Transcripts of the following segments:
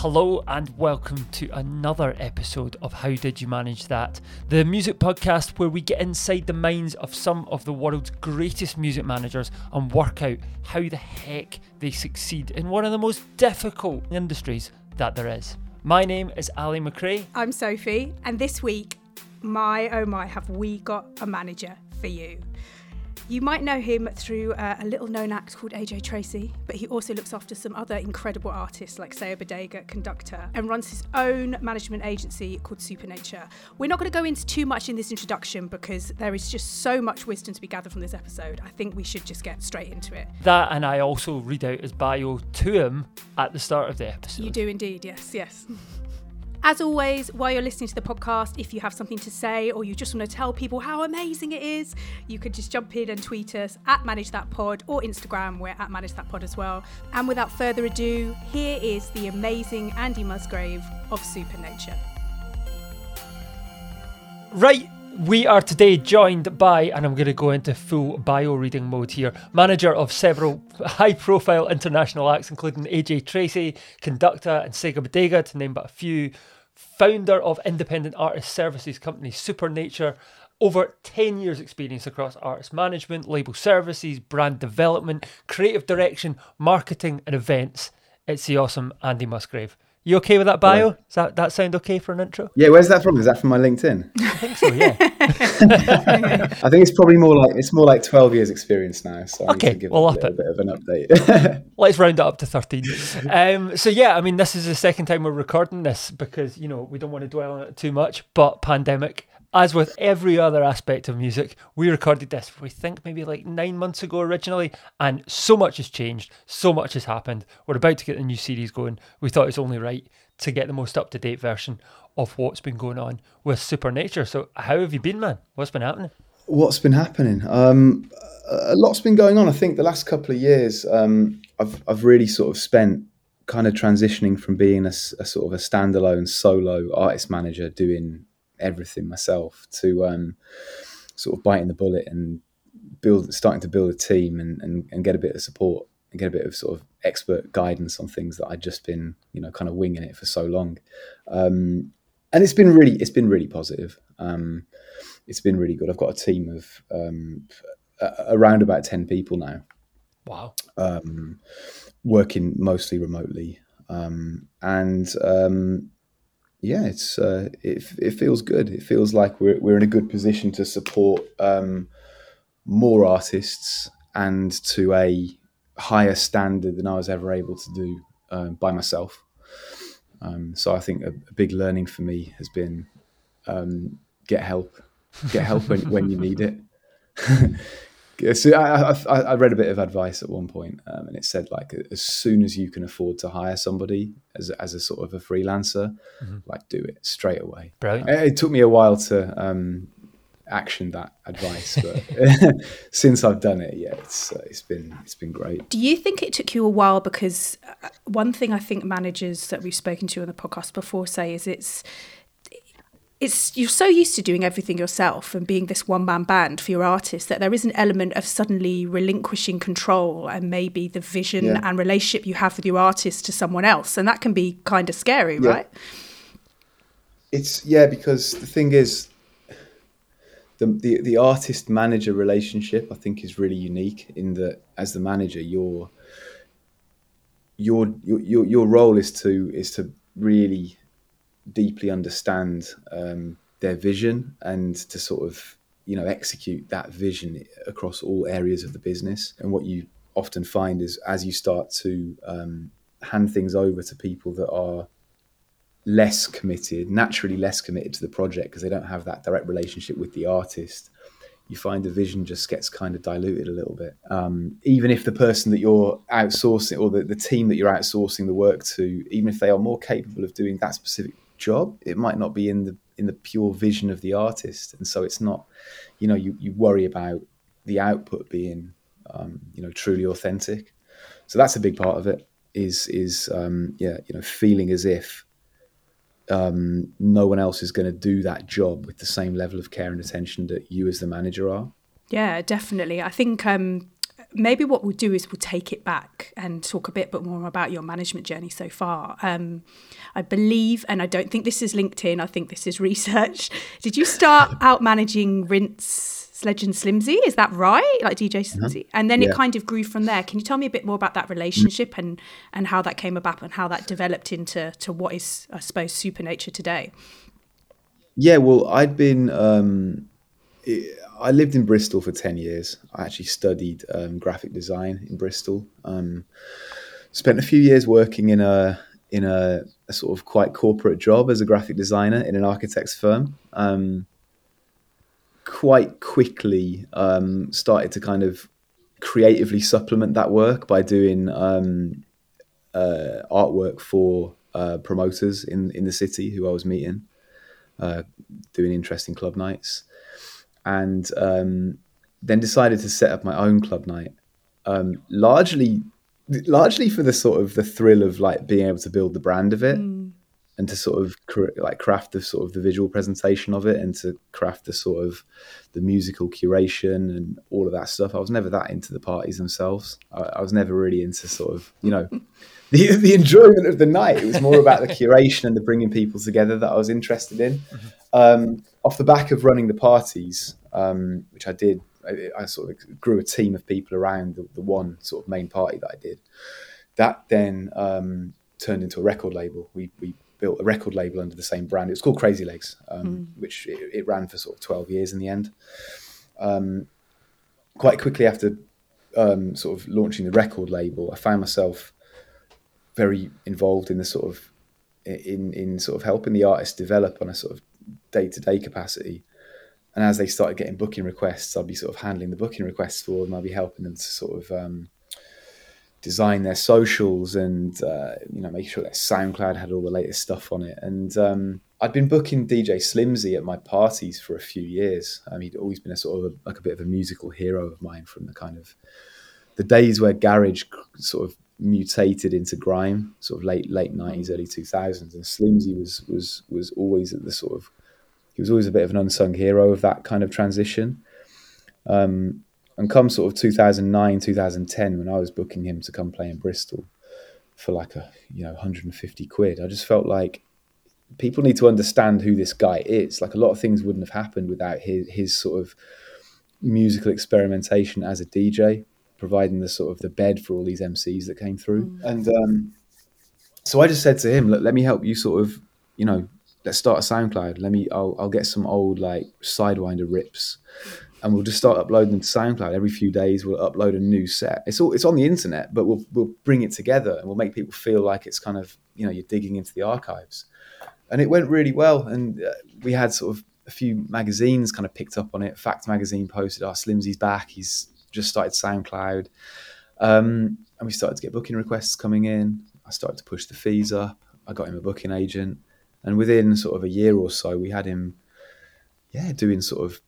Hello and welcome to another episode of How Did You Manage That? The music podcast where we get inside the minds of some of the world's greatest music managers and work out how the heck they succeed in one of the most difficult industries that there is. My name is Ali McRae. I'm Sophie, and this week, my oh my, have we got a manager for you? You might know him through uh, a little known act called AJ Tracy, but he also looks after some other incredible artists like Sega Bodega, Conducta, and runs his own management agency called Supernature. We're not going to go into too much in this introduction because there is just so much wisdom to be gathered from this episode. I think we should just get straight into it. That and I also read out his bio to him at the start of the episode. You do indeed, yes, yes. As always, while you're listening to the podcast, if you have something to say or you just want to tell people how amazing it is, you could just jump in and tweet us at Manage That Pod or Instagram, we're at Manage That Pod as well. And without further ado, here is the amazing Andy Musgrave of Supernature. Right, we are today joined by, and I'm going to go into full bio reading mode here, manager of several high profile international acts, including AJ Tracy, Conducta, and Sega Bodega, to name but a few, founder of independent artist services company Supernature, over 10 years' experience across artist management, label services, brand development, creative direction, marketing, and events. It's the awesome Andy Musgrave. You okay with that bio? Does that, that sound okay for an intro? Yeah, where's that from? Is that from my LinkedIn? I think so, yeah. I think it's probably more like it's more like twelve years experience now. So I Okay, need to give we'll a up little it. bit of an update. Let's round it up to 13. Um, so, yeah, I mean, this is the second time we're recording this because, you know, we don't want to dwell on it too much, but pandemic. As with every other aspect of music, we recorded this, we think maybe like nine months ago originally, and so much has changed, so much has happened. We're about to get the new series going. We thought it's only right to get the most up to date version of what's been going on with Supernature. So, how have you been, man? What's been happening? What's been happening? Um, a lot's been going on. I think the last couple of years, um, I've I've really sort of spent kind of transitioning from being a sort of a standalone solo artist manager doing everything myself to um, sort of biting the bullet and build starting to build a team and, and, and get a bit of support and get a bit of sort of expert guidance on things that I'd just been you know kind of winging it for so long. Um, and it's been really it's been really positive. Um, it's been really good. I've got a team of um, around about 10 people now. Wow. um, working mostly remotely, um, and um, yeah, it's uh, it, it feels good. It feels like we're we're in a good position to support um, more artists and to a higher standard than I was ever able to do um, by myself. Um, so I think a, a big learning for me has been um, get help, get help when, when you need it. Yeah, so I, I, I read a bit of advice at one point, um, and it said like as soon as you can afford to hire somebody as a, as a sort of a freelancer, like do it straight away. Brilliant. It, it took me a while to um, action that advice, but since I've done it, yeah, it's uh, it's been it's been great. Do you think it took you a while? Because uh, one thing I think managers that we've spoken to on the podcast before say is it's it's you're so used to doing everything yourself and being this one man band for your artist that there is an element of suddenly relinquishing control and maybe the vision Yeah. and relationship you have with your artist to someone else, and that can be kind of scary, Yeah. right? It's yeah, because the thing is, the the, the artist manager relationship I think is really unique in that as the manager, your your your your, your role is to is to really deeply understand um, their vision and to sort of you know execute that vision across all areas of the business. And what you often find is as you start to um, hand things over to people that are less committed, naturally less committed to the project because they don't have that direct relationship with the artist, you find the vision just gets kind of diluted a little bit. Um, even if the person that you're outsourcing or the, the team that you're outsourcing the work to, even if they are more capable of doing that specific job, it might not be in the in the pure vision of the artist, and so it's not. You know, you, you worry about the output being, um, you know, truly authentic. So that's a big part of it. Is is um, yeah, you know, feeling as if um, no one else is going to do that job with the same level of care and attention that you as the manager are. Yeah, definitely. I think um, maybe what we'll do is we'll take it back and talk a bit, but more about your management journey so far. Um, I believe, and I don't think this is LinkedIn. I think this is research. Did you start out managing Rinse? Sledge and Slimzee, is that right? Like DJ uh-huh. Slimzee, mm-hmm. and then yeah. it kind of grew from there. Can you tell me a bit more about that relationship mm-hmm. and and how that came about and how that developed into to what is, I suppose, Supernature today? Yeah, well, I'd been um, I lived in Bristol for 10 years. I actually studied um, graphic design in Bristol. Um, spent a few years working in a in a, a, sort of quite corporate job as a graphic designer in an architect's firm. Um, quite quickly um, started to kind of creatively supplement that work by doing um, uh, artwork for uh, promoters in in the city who I was meeting, uh, doing interesting club nights and um, then decided to set up my own club night, um, largely largely for the sort of the thrill of like being able to build the brand of it mm. and to sort of cr- like craft the sort of the visual presentation of it and to craft the sort of the musical curation and all of that stuff. I was never that into the parties themselves. I, I was never really into sort of you know. the, the enjoyment of the night. It was more about the curation and the bringing people together that I was interested in. Mm-hmm. Um, off the back of running the parties, um, which I did, I, I, sort of grew a team of people around the, the, one sort of main party that I did. That then um, turned into a record label. We, we built a record label under the same brand. It was called Crazy Legs, um, mm. which it, it, ran for sort of 12 years in the end. Um, quite quickly after um, sort of launching the record label, I found myself very involved in the sort of in in sort of helping the artists develop on a sort of day to day capacity. And as they started getting booking requests, I'd be sort of handling the booking requests for them. I'd be helping them to sort of um, design their socials and uh, you know make sure that SoundCloud had all the latest stuff on it. And um, I'd been booking DJ Slimzee at my parties for a few years. I mean, he'd always been a sort of a, like a bit of a musical hero of mine from the kind of the days where garage sort of mutated into grime, sort of late late nineties, early two thousands. And Slimzee was was was always at the sort of he was always a bit of an unsung hero of that kind of transition. Um, and come sort of 2009, 2010, when I was booking him to come play in Bristol for like a you know 150 quid, I just felt like people need to understand who this guy is. Like a lot of things wouldn't have happened without his his sort of musical experimentation as a DJ, providing the sort of the bed for all these MCs that came through. Mm. And um, so I just said to him, look, let me help you sort of, you know, let's start a SoundCloud. Let me, I'll, I'll get some old like Sidewinder rips, and we'll just start uploading them to SoundCloud every few days. We'll upload a new set. It's all, it's on the internet, but we'll we'll bring it together and we'll make people feel like it's kind of, you know, you're digging into the archives. And it went really well, and uh, we had sort of a few magazines kind of picked up on it. Fact magazine posted, "Our oh, Slimzee's back. He's just started SoundCloud." Um, and we started to get booking requests coming in. I started to push the fees up. I got him a booking agent and within sort of a year or so, we had him, yeah, doing sort of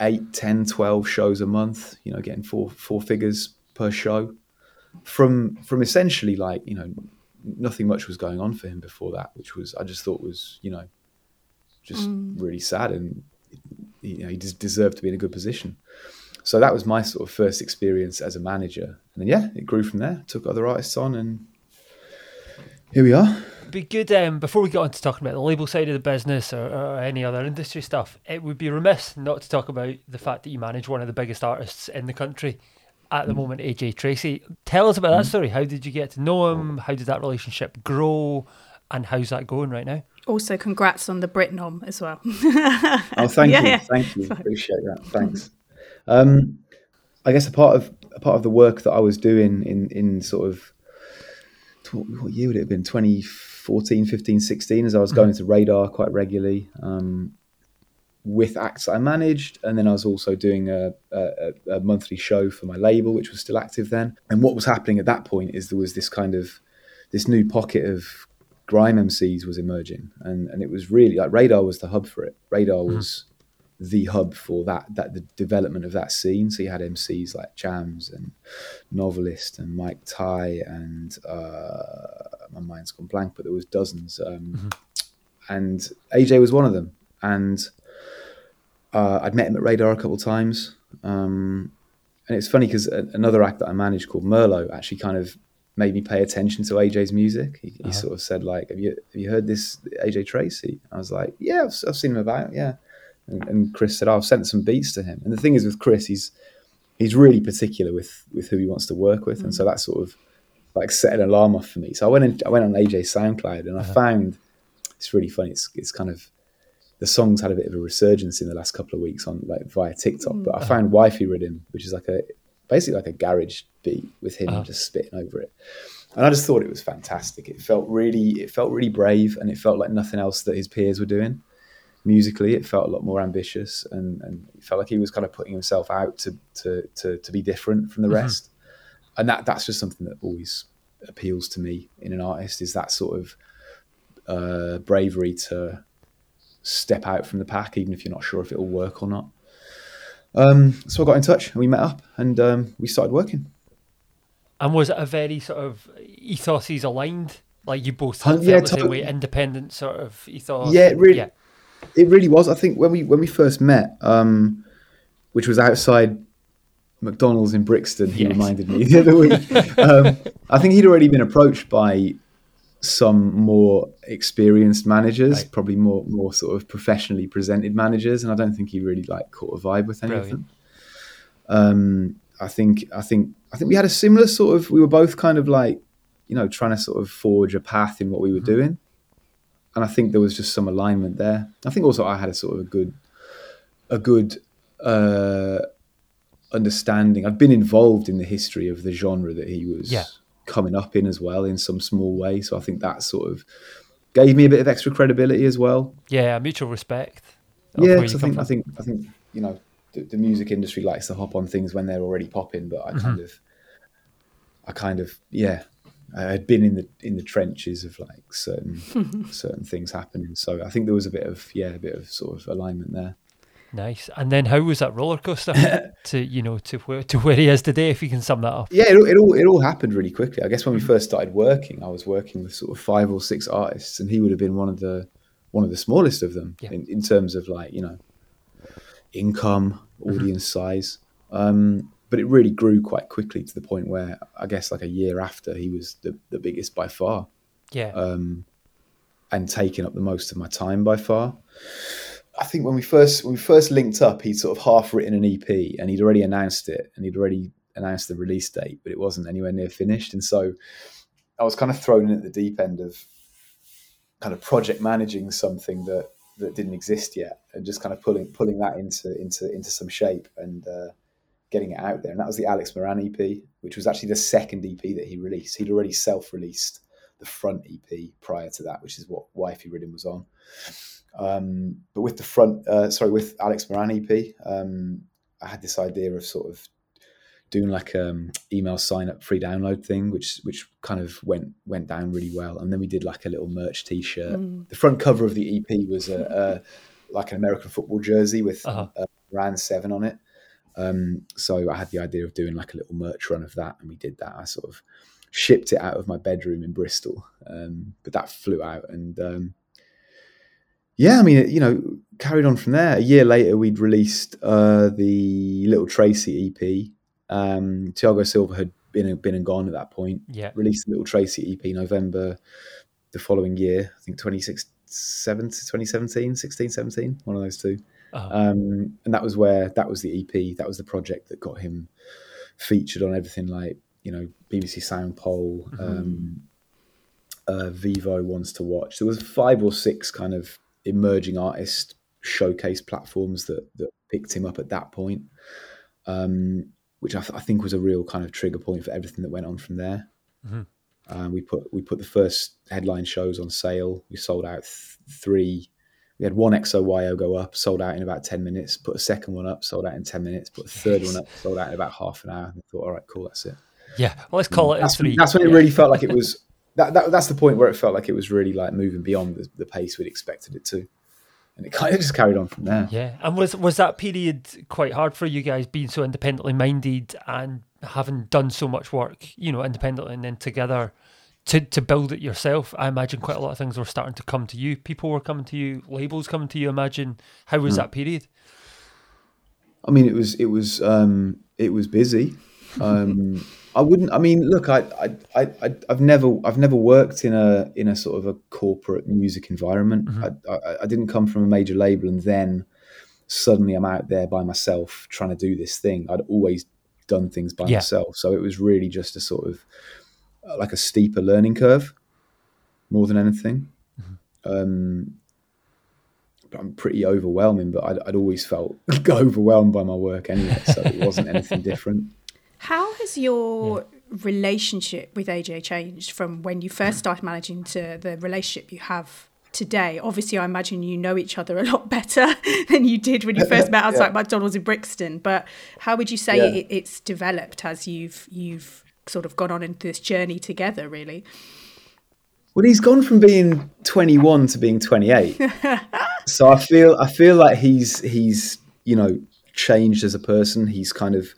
8, 10, 12 shows a month, you know, getting four, four figures per show from, from essentially like, you know, nothing much was going on for him before that, which was, I just thought was, you know, just mm. really sad. And, you know, he just deserved to be in a good position. So that was my sort of first experience as a manager. And then, yeah, it grew from there, took other artists on and here we are be good um, before we get on to talking about the label side of the business or, or, any other industry stuff. It would be remiss not to talk about the fact that you manage one of the biggest artists in the country at the mm. moment, AJ Tracy. Tell us about mm. that story. How did you get to know him? How did that relationship grow? And how's that going right now? Also, congrats on the Britnom as well. oh, thank yeah, you, yeah. thank you, appreciate that. Thanks. Um, I guess a part of a part of the work that I was doing in in sort of what year would it have been 20 14, 15, 16 as I was going mm-hmm. to Radar quite regularly um, with acts I managed. And then I was also doing a, a, a, monthly show for my label, which was still active then. And what was happening at that point is there was this kind of this new pocket of grime MCs was emerging. And, and it was really like Radar was the hub for it. Radar mm-hmm. was the hub for that that the development of that scene. So you had MCs like Jammz and Novelist and Mike Ty and uh, my mind's gone blank, but there was dozens, um, mm-hmm. and AJ was one of them. And uh, I'd met him at Radar a couple of times, um, and it's funny because another act that I managed called Merlot actually kind of made me pay attention to AJ's music. He, uh-huh. he sort of said like, "Have you have you heard this AJ Tracy?" I was like, "Yeah, I've, I've seen him about, yeah." And, and, Chris said, oh, "I've sent some beats to him." And the thing is with Chris, he's he's really particular with with who he wants to work with, mm-hmm. and so mm. that sort of like set an alarm off for me. So I went in, I went on AJ SoundCloud and uh-huh. I found it's really funny. It's it's kind of the songs had a bit of a resurgence in the last couple of weeks on like via TikTok, mm. but I uh-huh. found Wifey Riddim, which is like a basically like a garage beat with him uh-huh. just spitting over it. And I just thought it was fantastic. It felt really, it felt really brave, and it felt like nothing else that his peers were doing. Musically, it felt a lot more ambitious, and, and it felt like he was kind of putting himself out to to to, to be different from the mm-hmm. rest. And that that's just something that always appeals to me in an artist is that sort of uh, bravery to step out from the pack, even if you're not sure if it'll work or not. Um, so I got in touch and we met up and um, we started working. And was it a very sort of ethoses aligned? Like you both had yeah, same way, independent sort of ethos. Yeah, it really, yeah. it really was. I think when we when we first met, um, which was outside McDonald's in Brixton, he yes. reminded me the other week. um, I think he'd already been approached by some more experienced managers, right. probably more more sort of professionally presented managers, and I don't think he really like caught a vibe with any Brilliant. of them. Um, I think I think I think we had a similar sort of. We were both kind of like, you know, trying to sort of forge a path in what we were mm-hmm. doing, and I think there was just some alignment there. I think also I had a sort of a good, a good uh, understanding. I'd been involved in the history of the genre that he was yeah. coming up in as well in some small way. So I think that sort of gave me a bit of extra credibility as well. Yeah, mutual respect. Yeah, I think I think I think you know the, the, music industry likes to hop on things when they're already popping, but I mm-hmm. kind of, I kind of, yeah, I had been in the in the trenches of like certain certain things happening. So I think there was a bit of yeah, a bit of sort of alignment there. Nice. And then how was that roller coaster to you know to where to where he is today? If you can sum that up. Yeah, it, it all it all happened really quickly. I guess when we mm-hmm. first started working, I was working with sort of five or six artists, and he would have been one of the one of the smallest of them yeah. in, in terms of like you know income, mm-hmm. audience mm-hmm. size. Um, but it really grew quite quickly to the point where I guess like a year after he was the, the biggest by far. Yeah. Um, and taking up the most of my time by far. I think when we first when we first linked up, he'd sort of half written an EP and he'd already announced it and he'd already announced the release date, but it wasn't anywhere near finished. And so I was kind of thrown in at the deep end of kind of project managing something that that didn't exist yet, and just kind of pulling pulling that into into into some shape and uh, getting it out there. And that was the Alex Moran EP, which was actually the second EP that he released. He'd already self-released the front EP prior to that, which is what Wifey Riddim was on. Um, but with the front, uh, sorry, with Alex Moran EP, um, I had this idea of sort of doing like um email sign up free download thing which which kind of went went down really well. And then we did like a little merch t-shirt. Mm. the front cover of the ep was a, a like an american football jersey with uh-huh. uh, ran 7 on it. Um so i had the idea of doing like a little merch run of that and we did that. I sort of shipped it out of my bedroom in bristol. Um but that flew out and um yeah, I mean, you know, carried on from there. A year later, we'd released uh, the Lil Tracy EP, um, Thiago Silva had been been and gone at that point. Yeah. Released a Lil Tracy EP November the following year. I think 2017, 16, 17, one of those 2 uh-huh. um, and that was where that was the EP. That was the project that got him featured on everything like you know BBC Sound Poll, mm-hmm. um, uh, Vevo wants to watch. There was five or six kind of emerging artist showcase platforms that that picked him up at that point. Um, which I, th- I, think was a real kind of trigger point for everything that went on from there. Mm-hmm. Um, we put we put the first headline shows on sale. We sold out th- three. We had one XOYO go up, sold out in about ten minutes. Put a second one up, sold out in ten minutes. Put a third one up, sold out in about half an hour. And I thought, all right, cool, that's it. Yeah, well, let's call it that's three. When, that's when yeah. it really felt like it was. That, that, that's the point where it felt like it was really like moving beyond the, the pace we'd expected it to and it kind of just carried on from there. Yeah, and was was that period quite hard for you guys, being so independently minded and having done so much work, you know, independently and then together to to build it yourself? I imagine quite a lot of things were starting to come to you. People were coming to you, labels coming to you. Imagine how was mm. that period? I mean, it was it was um, it was busy. Um, I wouldn't. I mean, look, I, I, I, I've never, I've never worked in a in a sort of a corporate music environment. Mhm. I, I, I didn't come from a major label, and then suddenly I'm out there by myself trying to do this thing. I'd always done things by Yeah. myself, so it was really just a sort of uh, like a steeper learning curve, more than anything. Um, but I'm pretty overwhelming, but I'd, I'd always felt overwhelmed by my work anyway, so it wasn't anything different. How has your relationship with AJ changed from when you first started managing to the relationship you have today? Obviously, I imagine you know each other a lot better than you did when you first met outside Yeah. McDonald's in Brixton. But how would you say Yeah. it, it's developed as you've you've sort of gone on into this journey together? Really, Well, he's gone from being 21 to being 28. so I feel I feel like he's he's you know changed as a person. He's kind of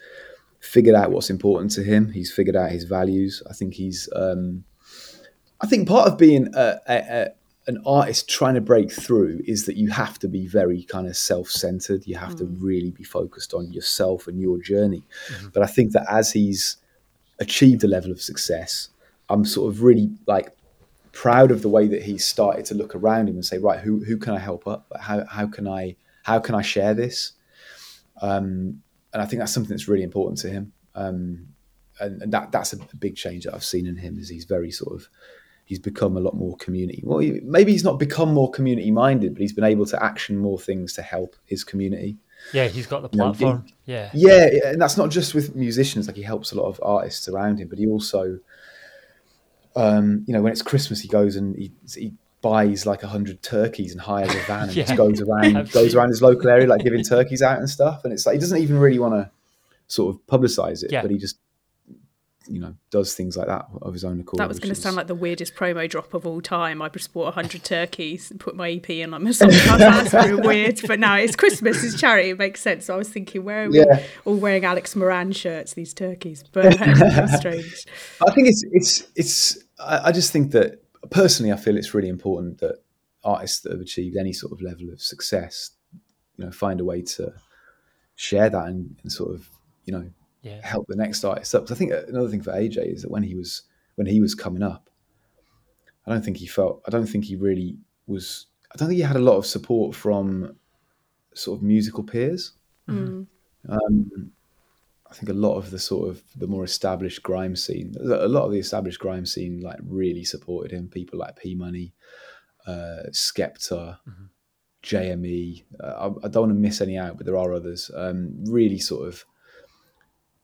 figured out what's important to him. He's figured out his values. I think he's um, I think part of being a, a, a, an artist trying to break through is that you have to be very kind of self-centered. You have to really be focused on yourself and your journey. But I think that as he's achieved a level of success, I'm sort of really like proud of the way that he started to look around him and say, right, who who can I help up? How how can I how can I share this? Um, and I think that's something that's really important to him. Um, and, and that that's a big change that I've seen in him is he's very sort of he's become a lot more community. Well, he, maybe he's not become more community minded, but he's been able to action more things to help his community. Yeah, he's got the know, platform. Yeah. Yeah, yeah, and that's not just with musicians. Like he helps a lot of artists around him, but he also, um, you know, when it's Christmas, he goes and he, he buys like a hundred turkeys and hires a van and Yeah. just goes around goes around his local area, like giving turkeys out and stuff. And it's like he doesn't even really want to sort of publicize it, Yeah. but he just, you know, does things like that of his own accord. that was going to is- sound like the weirdest promo drop of all time. I just bought hundred turkeys and put my EP in on something. That's very weird, but now it's Christmas, it's charity. It makes sense. So I was thinking, where are we Yeah. all wearing Alex Moran shirts? These turkeys, but that's strange. I think it's it's it's. I, I just think that personally, I feel it's really important that artists that have achieved any sort of level of success, you know, find a way to share that and, and sort of, you know, Yeah. help the next artist up. 'Cause I think another thing for AJ is that when he was when he was coming up, I don't think he felt. I don't think he really was. I don't think he had a lot of support from sort of musical peers. Mm. Um, I think a lot of the sort of the more established grime scene, a lot of the established grime scene, like really supported him. People like P Money, uh, Skepta, JME. Uh, I, I don't want to miss any out, but there are others. Um, really sort of,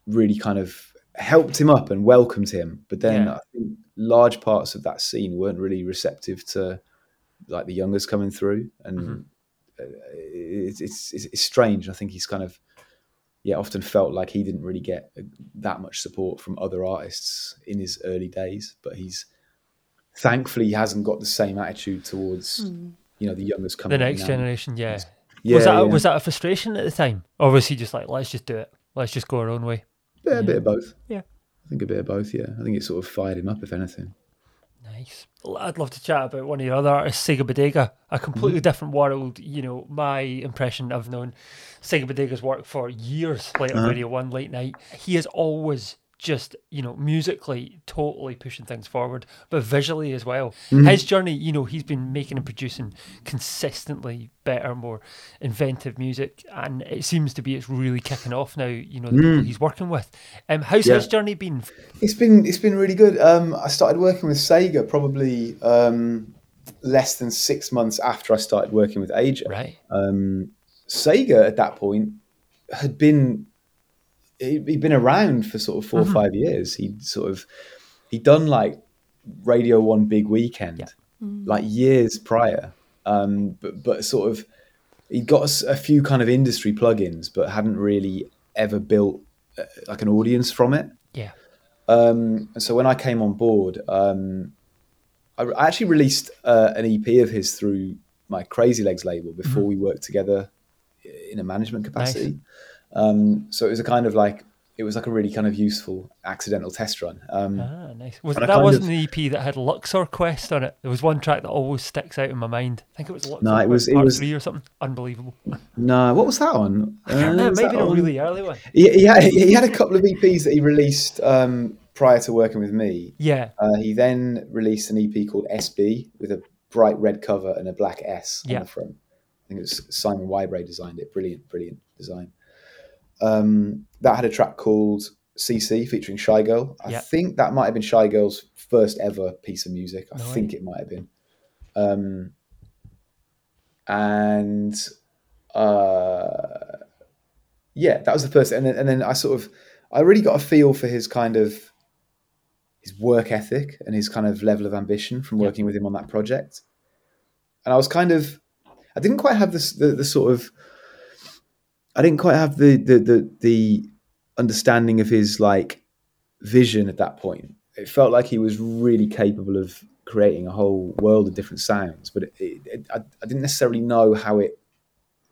really kind of helped him up and welcomed him. But then Yeah. I think large parts of that scene weren't really receptive to like the youngers coming through, and Mhm. uh, it's it's it's strange. I think he's kind of yeah often felt like he didn't really get uh, that much support from other artists in his early days, but he's thankfully he hasn't got the same attitude towards hmm. you know the youngest coming The next now. generation, yeah. Yeah, was that yeah. was that a frustration at the time, or was he just like, let's just do it, let's just go our own way? Yeah, a bit of both. Yeah. I think a bit of both. Yeah, I think it sort of fired him up, if anything. Nice. Well, I'd love to chat about one of your other artists, Sega Bodega. A completely different world. You know, my impression I've known Sega Bodega's work for years, like on Uh-huh. Radio One late night. He is always just, you know, musically totally pushing things forward, but visually as well. His journey, you know, he's been making and producing consistently better, more inventive music, and it seems to be it's really kicking off now. You know, the people he's working with. Um, how's Yeah. his journey been? It's been it's been really good. Um, I started working with Sega probably um, less than six months after I started working with AJ. Right. Um, Sega at that point had been he'd he'd been around for sort of 4 or five years. He'd sort of he'd done like Radio One Big Weekend Yeah. like years prior, um, but but sort of he'd got a few kind of industry plugins, but hadn't really ever built uh, like an audience from it. Yeah. Um, and so when I came on board, um, I, I actually released uh, an EP of his through my Crazy Legs label before we worked together in a management capacity. Um, so it was a kind of like it was like a really kind of useful accidental test run. Um, Ah, nice. Was, that wasn't of- the EP that had Luxor Quest on it. There was one track that always sticks out in my mind. I think it was Luxor No, it Quest it was- Three or something. Unbelievable. no, what was that on? Uh, maybe a on- really early one. He, he, had, he had a couple of EPs that he released um, prior to working with me. Yeah, Uh, he then released an EP called SB with a bright red cover and a black S on the front. I think it was Simon Wybray designed it. Brilliant, brilliant design. Um, that had a track called CC featuring Shygirl. I Yeah. think that might have been Shygirl's first ever piece of music. I No think it might have been. Um, and uh, yeah, that was the first. And then, and then I sort of, I really got a feel for his kind of his work ethic and his kind of level of ambition from working with him on that project. And I was kind of, I didn't quite have this the, the sort of, I didn't quite have the the the, the understanding of his like vision at that point. It felt like he was really capable of creating a whole world of different sounds, but it, it, it, I, I didn't necessarily know how it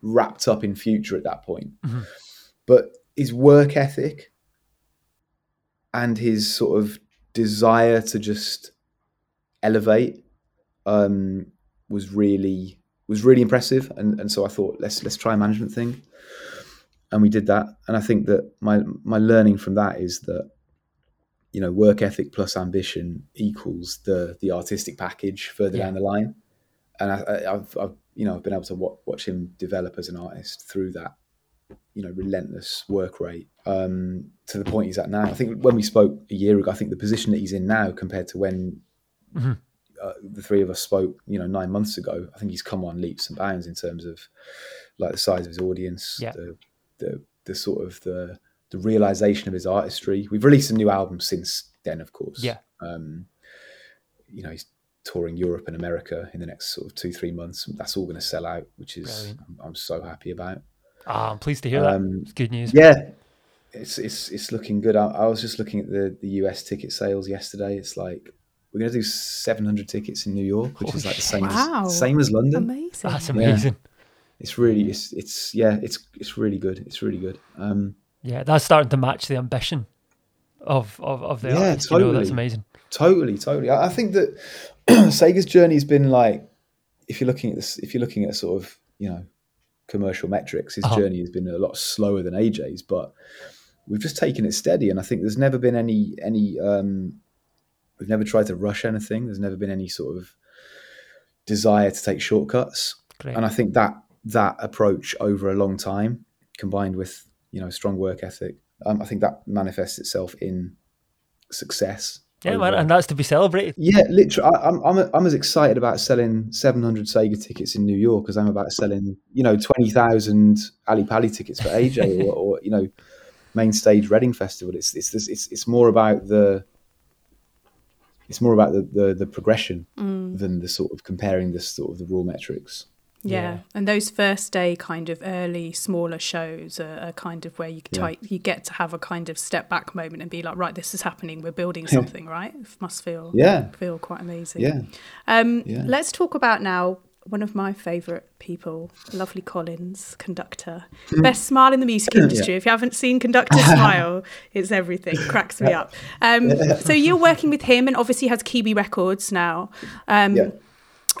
wrapped up in future at that point. Mhm. But his work ethic and his sort of desire to just elevate um, was really was really impressive, and and so I thought let's let's try a management thing, and we did that, and I think that my my learning from that is that you know work ethic plus ambition equals the the artistic package further Yeah. down the line, and I, I, I've, I've you know I've been able to wa- watch him develop as an artist through that you know relentless work rate um, to the point he's at now. I think when we spoke a year ago, I think the position that he's in now compared to when Mhm. uh, the three of us spoke, you know, nine months ago, I think he's come on leaps and bounds in terms of like the size of his audience, Yeah. the the the sort of the the realization of his artistry. We've released a new album since then, of course. Yeah. Um, you know, he's touring Europe and America in the next sort of two three months. That's all going to sell out, which is I'm, I'm so happy about. ah, I'm pleased to hear that. Um, It's good news. Yeah, it's it's it's looking good. I, I was just looking at the the US ticket sales yesterday. It's like we're going to do 700 tickets in New York, which is like the same Wow. as same as London. Amazing. That's amazing. It's really it's it's yeah it's it's really good. It's really good. Um, Yeah, that's starting to match the ambition of of, of the Yeah, artist. You know, that's totally. amazing. totally, totally. I, I think that Sega's journey has been like if you're looking at this, if you're looking at sort of you know commercial metrics, his Uh-huh. journey has been a lot slower than AJ's, but we've just taken it steady. And I think there's never been any any um, we've never tried to rush anything. There's never been any sort of desire to take shortcuts. Great. And I think that that approach over a long time, combined with you know strong work ethic, um, I think that manifests itself in success. yeah, man, and that's to be celebrated. yeah, literally, I, I'm I'm I'm as excited about selling 700 Sega tickets in New York as I'm about selling you know 20,000 Ali Pali tickets for AJ or, or you know main stage Reading Festival. It's it's this it's it's more about the it's more about the the, the progression than the sort of comparing the sort of the raw metrics. Yeah. Yeah. and those first day kind of early smaller shows are, are kind of where you Yeah. you get to have a kind of step back moment and be like, right, this is happening. We're building something, right? It must feel Yeah, feel quite amazing. yeah. Um, Yeah. Let's talk about now one of my favourite people, Lovely Collins, conducta. Best smile in the music industry. If you haven't seen Conducta Smile, it's everything. Cracks me up. Um, so you're working with him and obviously has Kiwi Rekords now. Um, Yeah.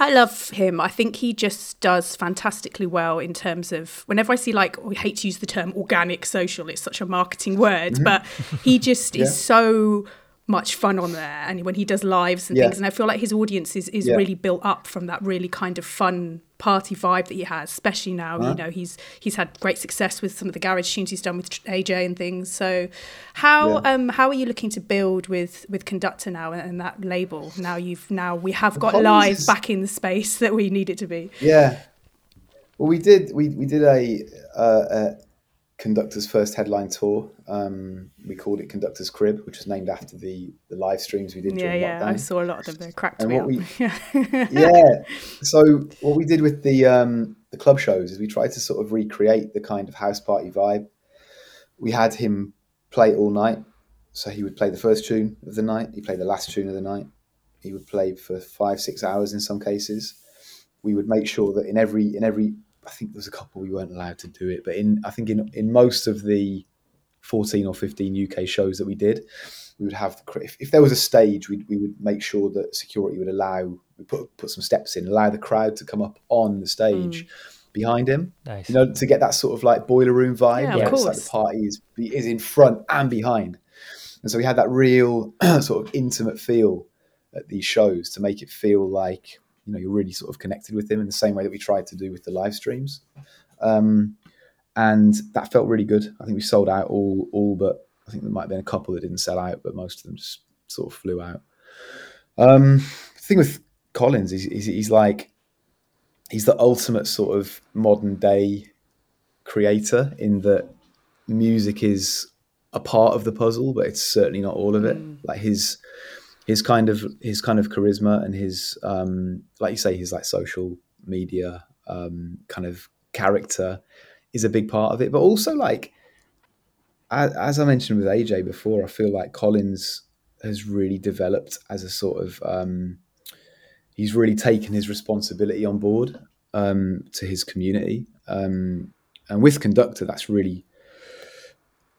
I love him. I think he just does fantastically well in terms of whenever I see like I hate to use the term organic social, it's such a marketing word, but he just Mm-hmm. Yeah. is so much fun on there and when he does lives and Yeah. things and I feel like his audience is, is Yeah. really built up from that really kind of fun party vibe that he has, especially now, you Uh-huh. know, he's he's had great success with some of the garage tunes he's done with AJ and things. So how Yeah. um how are you looking to build with with Conducta now and, and that label? Now you've now we have got Collins live is- back in the space that we need it to be. Yeah. Well, we did. We we did a, uh, a conducta's first headline tour. Um, we called it Conducta's Crib, which was named after the the live streams we did Yeah, yeah. lockdown. I saw a lot of them. They cracked And me up. we- Yeah. yeah. So what we did with the um, the club shows is we tried to sort of recreate the kind of house party vibe. We had him play all night, so he would play the first tune of the night. He played the last tune of the night. He would play for five, six hours in some cases. We would make sure that in every in every I think there was a couple we weren't allowed to do it, but in I think in in most of the 14 or 15 UK shows that we did, we would have if, if there was a stage, we we would make sure that security would allow we put put some steps in, allow the crowd to come up on the stage. Mm. Behind him, nice. you know, to get that sort of like boiler room vibe. Yeah, yeah. It's like the party is, is in front and behind, and so we had that real sort of intimate feel at these shows to make it feel like you know you're really sort of connected with him in the same way that we tried to do with the live streams. Um, and that felt really good. I think we sold out all all but I think there might have been a couple that didn't sell out, but most of them just sort of flew out. Um, the thing with Collins is he's, he's like he's the ultimate sort of modern day creator in that music is a part of the puzzle, but it's certainly not all of it. Mm. Like his his kind of his kind of charisma and his um, like you say his like social media um, kind of character is a big part of it, but also like as I mentioned with AJ before, I feel like Collins has really developed as a sort of um, he's really taken his responsibility on board um, to his community, um, and with Conducta, that's really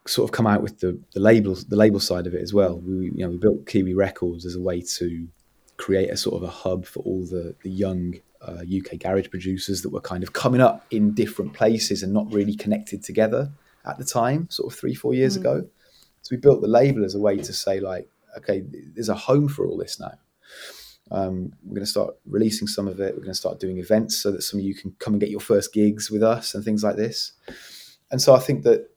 sort of come out with the the label the label side of it as well. We you know we built Kiwi Rekords as a way to create a sort of a hub for all the the young uh, UK garage producers that were kind of coming up in different places and not really connected together at the time, sort of three, four years mm. ago. So we built the label as a way to say, like, okay, there's a home for all this now. Um, we're going to start releasing some of it. We're going to start doing events so that some of you can come and get your first gigs with us and things like this. And so I think that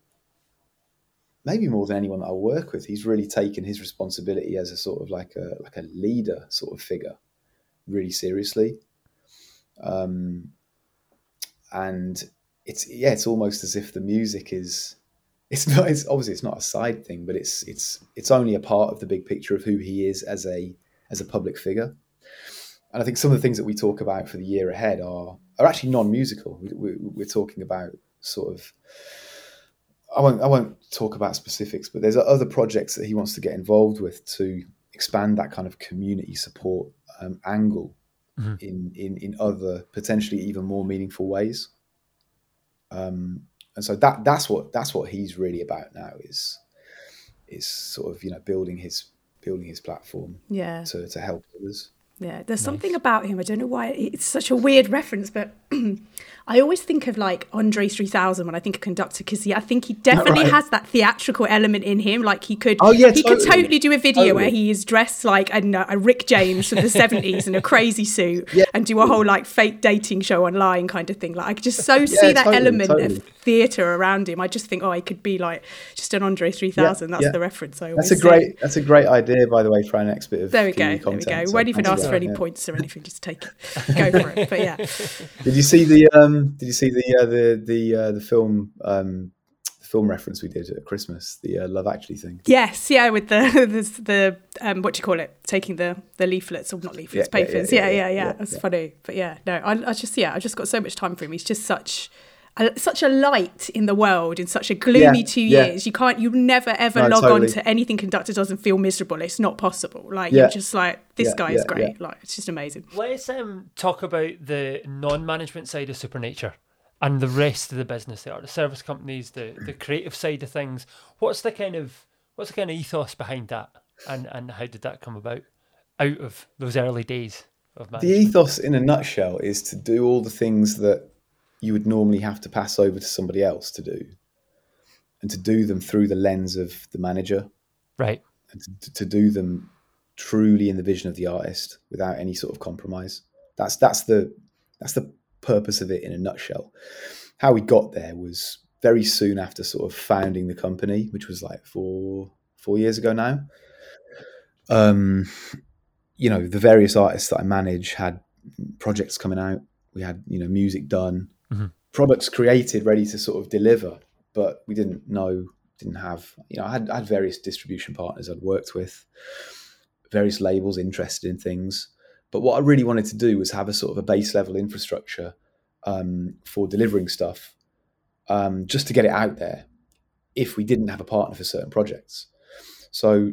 maybe more than anyone that I work with, he's really taken his responsibility as a sort of like a like a leader sort of figure really seriously. Um, and it's yeah, it's almost as if the music is it's not it's obviously it's not a side thing, but it's it's it's only a part of the big picture of who he is as a as a public figure. And I think some of the things that we talk about for the year ahead are are actually non-musical. We, we, talking about sort of. I won't. I won't talk about specifics, but there's other projects that he wants to get involved with to expand that kind of community support um, angle mm-hmm. in, in in other potentially even more meaningful ways. Um, and so that that's what that's what he's really about now is is sort of you know building his building his platform yeah to, to help others yeah, there's nice. something about him. I don't know why it's such a weird reference, but I always think of like Andre 3000 when I think of conducta because I think he definitely right? has that theatrical element in him. Like he could, oh, yeah, he totally. could totally do a video totally. where he is dressed like I know, a Rick James from the 70s in a crazy suit yeah. and do a whole like fake dating show online kind of thing. Like I could just so yeah, see that totally, element of theatre around him. I just think, oh, he could be like just an Andre 3000. that's the reference. I that's a great. That's a great idea, by the way, for our next bit of. There we go. Content, there we go. So Won't even ask for any points or anything just take it, go for it. But yeah. Did you see the um? Did you see the uh, the the uh, the film um? film reference we did at Christmas, the uh, Love Actually thing. Yes, yeah, with the the, the um, what do you call it? Taking the the leaflets or not leaflets, yeah, papers. Yeah, yeah, yeah. yeah, yeah. That's funny, but yeah, no, I, I just yeah, I just got so much time for him. He's just such a, such a light in the world in such a gloomy yeah, two years. You can't, you never ever no, log totally. on to anything conducta doesn't feel miserable. It's not possible. Like yeah. you're just like this guy is great. Like it's just amazing. Let's um, talk about the non-management side of Supernature and the rest of the business. There, the service companies, the the creative side of things. What's the kind of what's the kind of ethos behind that, and and how did that come about out of those early days? Of management? the ethos, in a nutshell, is to do all the things that you would normally have to pass over to somebody else to do, and to do them through the lens of the manager, right? And to, to do them truly in the vision of the artist without any sort of compromise. That's that's the that's the purpose of it in a nutshell. How we got there was very soon after sort of founding the company, which was like four four years ago now. Um, you know, the various artists that I manage had projects coming out. We had you know music done, mm-hmm. products created, ready to sort of deliver, but we didn't know, didn't have, you know, I had, I had various distribution partners I'd worked with, various labels interested in things. But what I really wanted to do was have a sort of a base level infrastructure um, for delivering stuff, um, just to get it out there. If we didn't have a partner for certain projects, so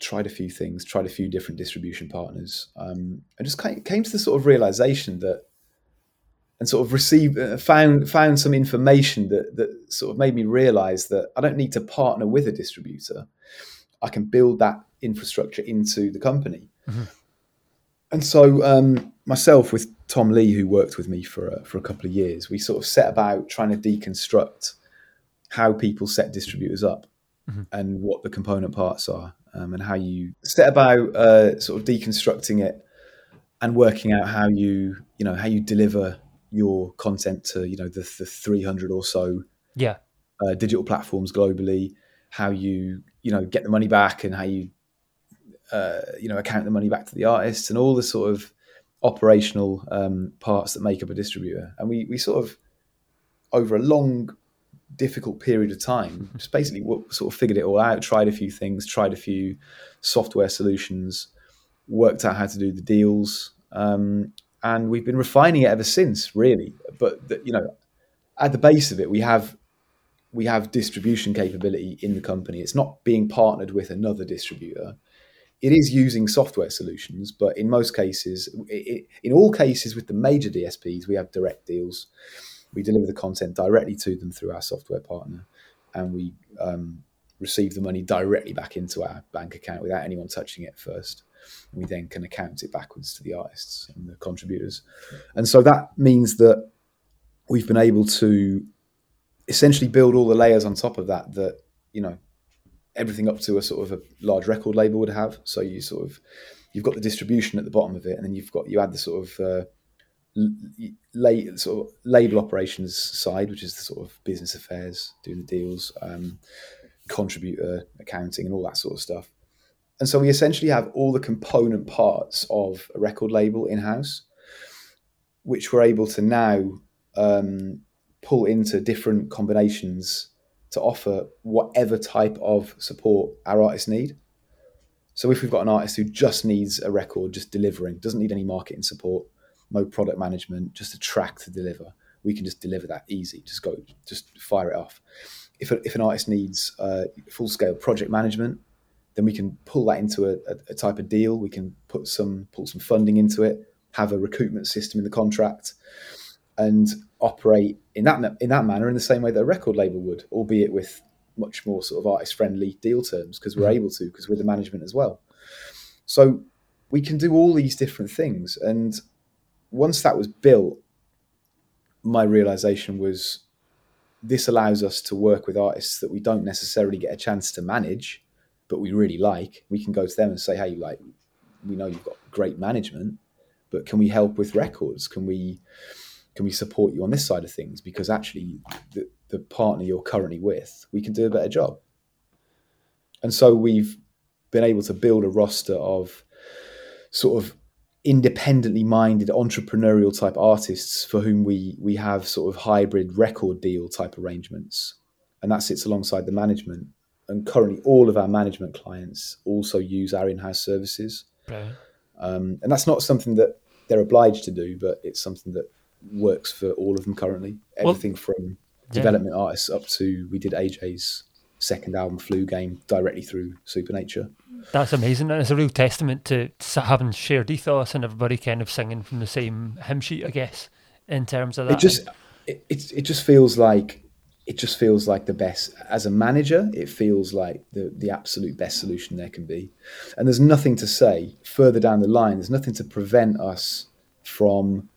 tried a few things, tried a few different distribution partners, um, and just came to the sort of realization that and sort of received uh, found found some information that that sort of made me realize that I don't need to partner with a distributor. I can build that infrastructure into the company. Mm-hmm. And so um, myself with Tom Lee, who worked with me for a, for a couple of years, we sort of set about trying to deconstruct how people set distributors up mm-hmm. and what the component parts are, um, and how you set about uh, sort of deconstructing it and working out how you you know how you deliver your content to you know the, the 300 or so yeah. uh, digital platforms globally how you you know get the money back and how you uh, you know account the money back to the artists and all the sort of operational um, parts that make up a distributor. And we we sort of over a long difficult period of time just basically sort of figured it all out tried a few things tried a few software solutions worked out how to do the deals um, and we've been refining it ever since, really. But the, you know, at the base of it, we have we have distribution capability in the company. It's not being partnered with another distributor. It is using software solutions, but in most cases, it, in all cases with the major DSPs, we have direct deals. We deliver the content directly to them through our software partner, and we um, receive the money directly back into our bank account without anyone touching it first we then can account it backwards to the artists and the contributors. And so that means that we've been able to essentially build all the layers on top of that that, you know, everything up to a sort of a large record label would have. So you sort of you've got the distribution at the bottom of it, and then you've got you add the sort of uh, sort of label operations side, which is the sort of business affairs, doing the deals, um, contributor accounting, and all that sort of stuff. And so we essentially have all the component parts of a record label in house, which we're able to now um, pull into different combinations to offer whatever type of support our artists need. So if we've got an artist who just needs a record, just delivering, doesn't need any marketing support, no product management, just a track to deliver, we can just deliver that easy. Just go, just fire it off. If, if an artist needs uh, full scale project management, then we can pull that into a, a, type of deal. We can put some pull some funding into it, have a recoupment system in the contract, and operate in that in that manner in the same way that a record label would, albeit with much more sort of artist friendly deal terms because we're mm-hmm. able to because we're the management as well. So we can do all these different things, and once that was built, my realization was this allows us to work with artists that we don't necessarily get a chance to manage but we really like, we can go to them and say, hey, like, we know you've got great management, but can we help with records? Can we can we support you on this side of things? Because actually, the, the partner you're currently with, we can do a better job. And so we've been able to build a roster of sort of independently minded entrepreneurial type artists for whom we we have sort of hybrid record deal type arrangements and that sits alongside the management and currently all of our management clients also use our in-house services. Um, and that's not something that they're obliged to do, but it's something that works for all of them currently. Everything well, from yeah. development artists up to we did AJ's second album, Flu Game, directly through Supernature. That's amazing, and it's a real testament to, to having shared ethos and everybody kind of singing from the same hymn sheet, I guess. In terms of that, it just it, it, it just feels like it just feels like the best as a manager it feels like the the absolute best solution there can be and there's nothing to say further down the line there's nothing to prevent us from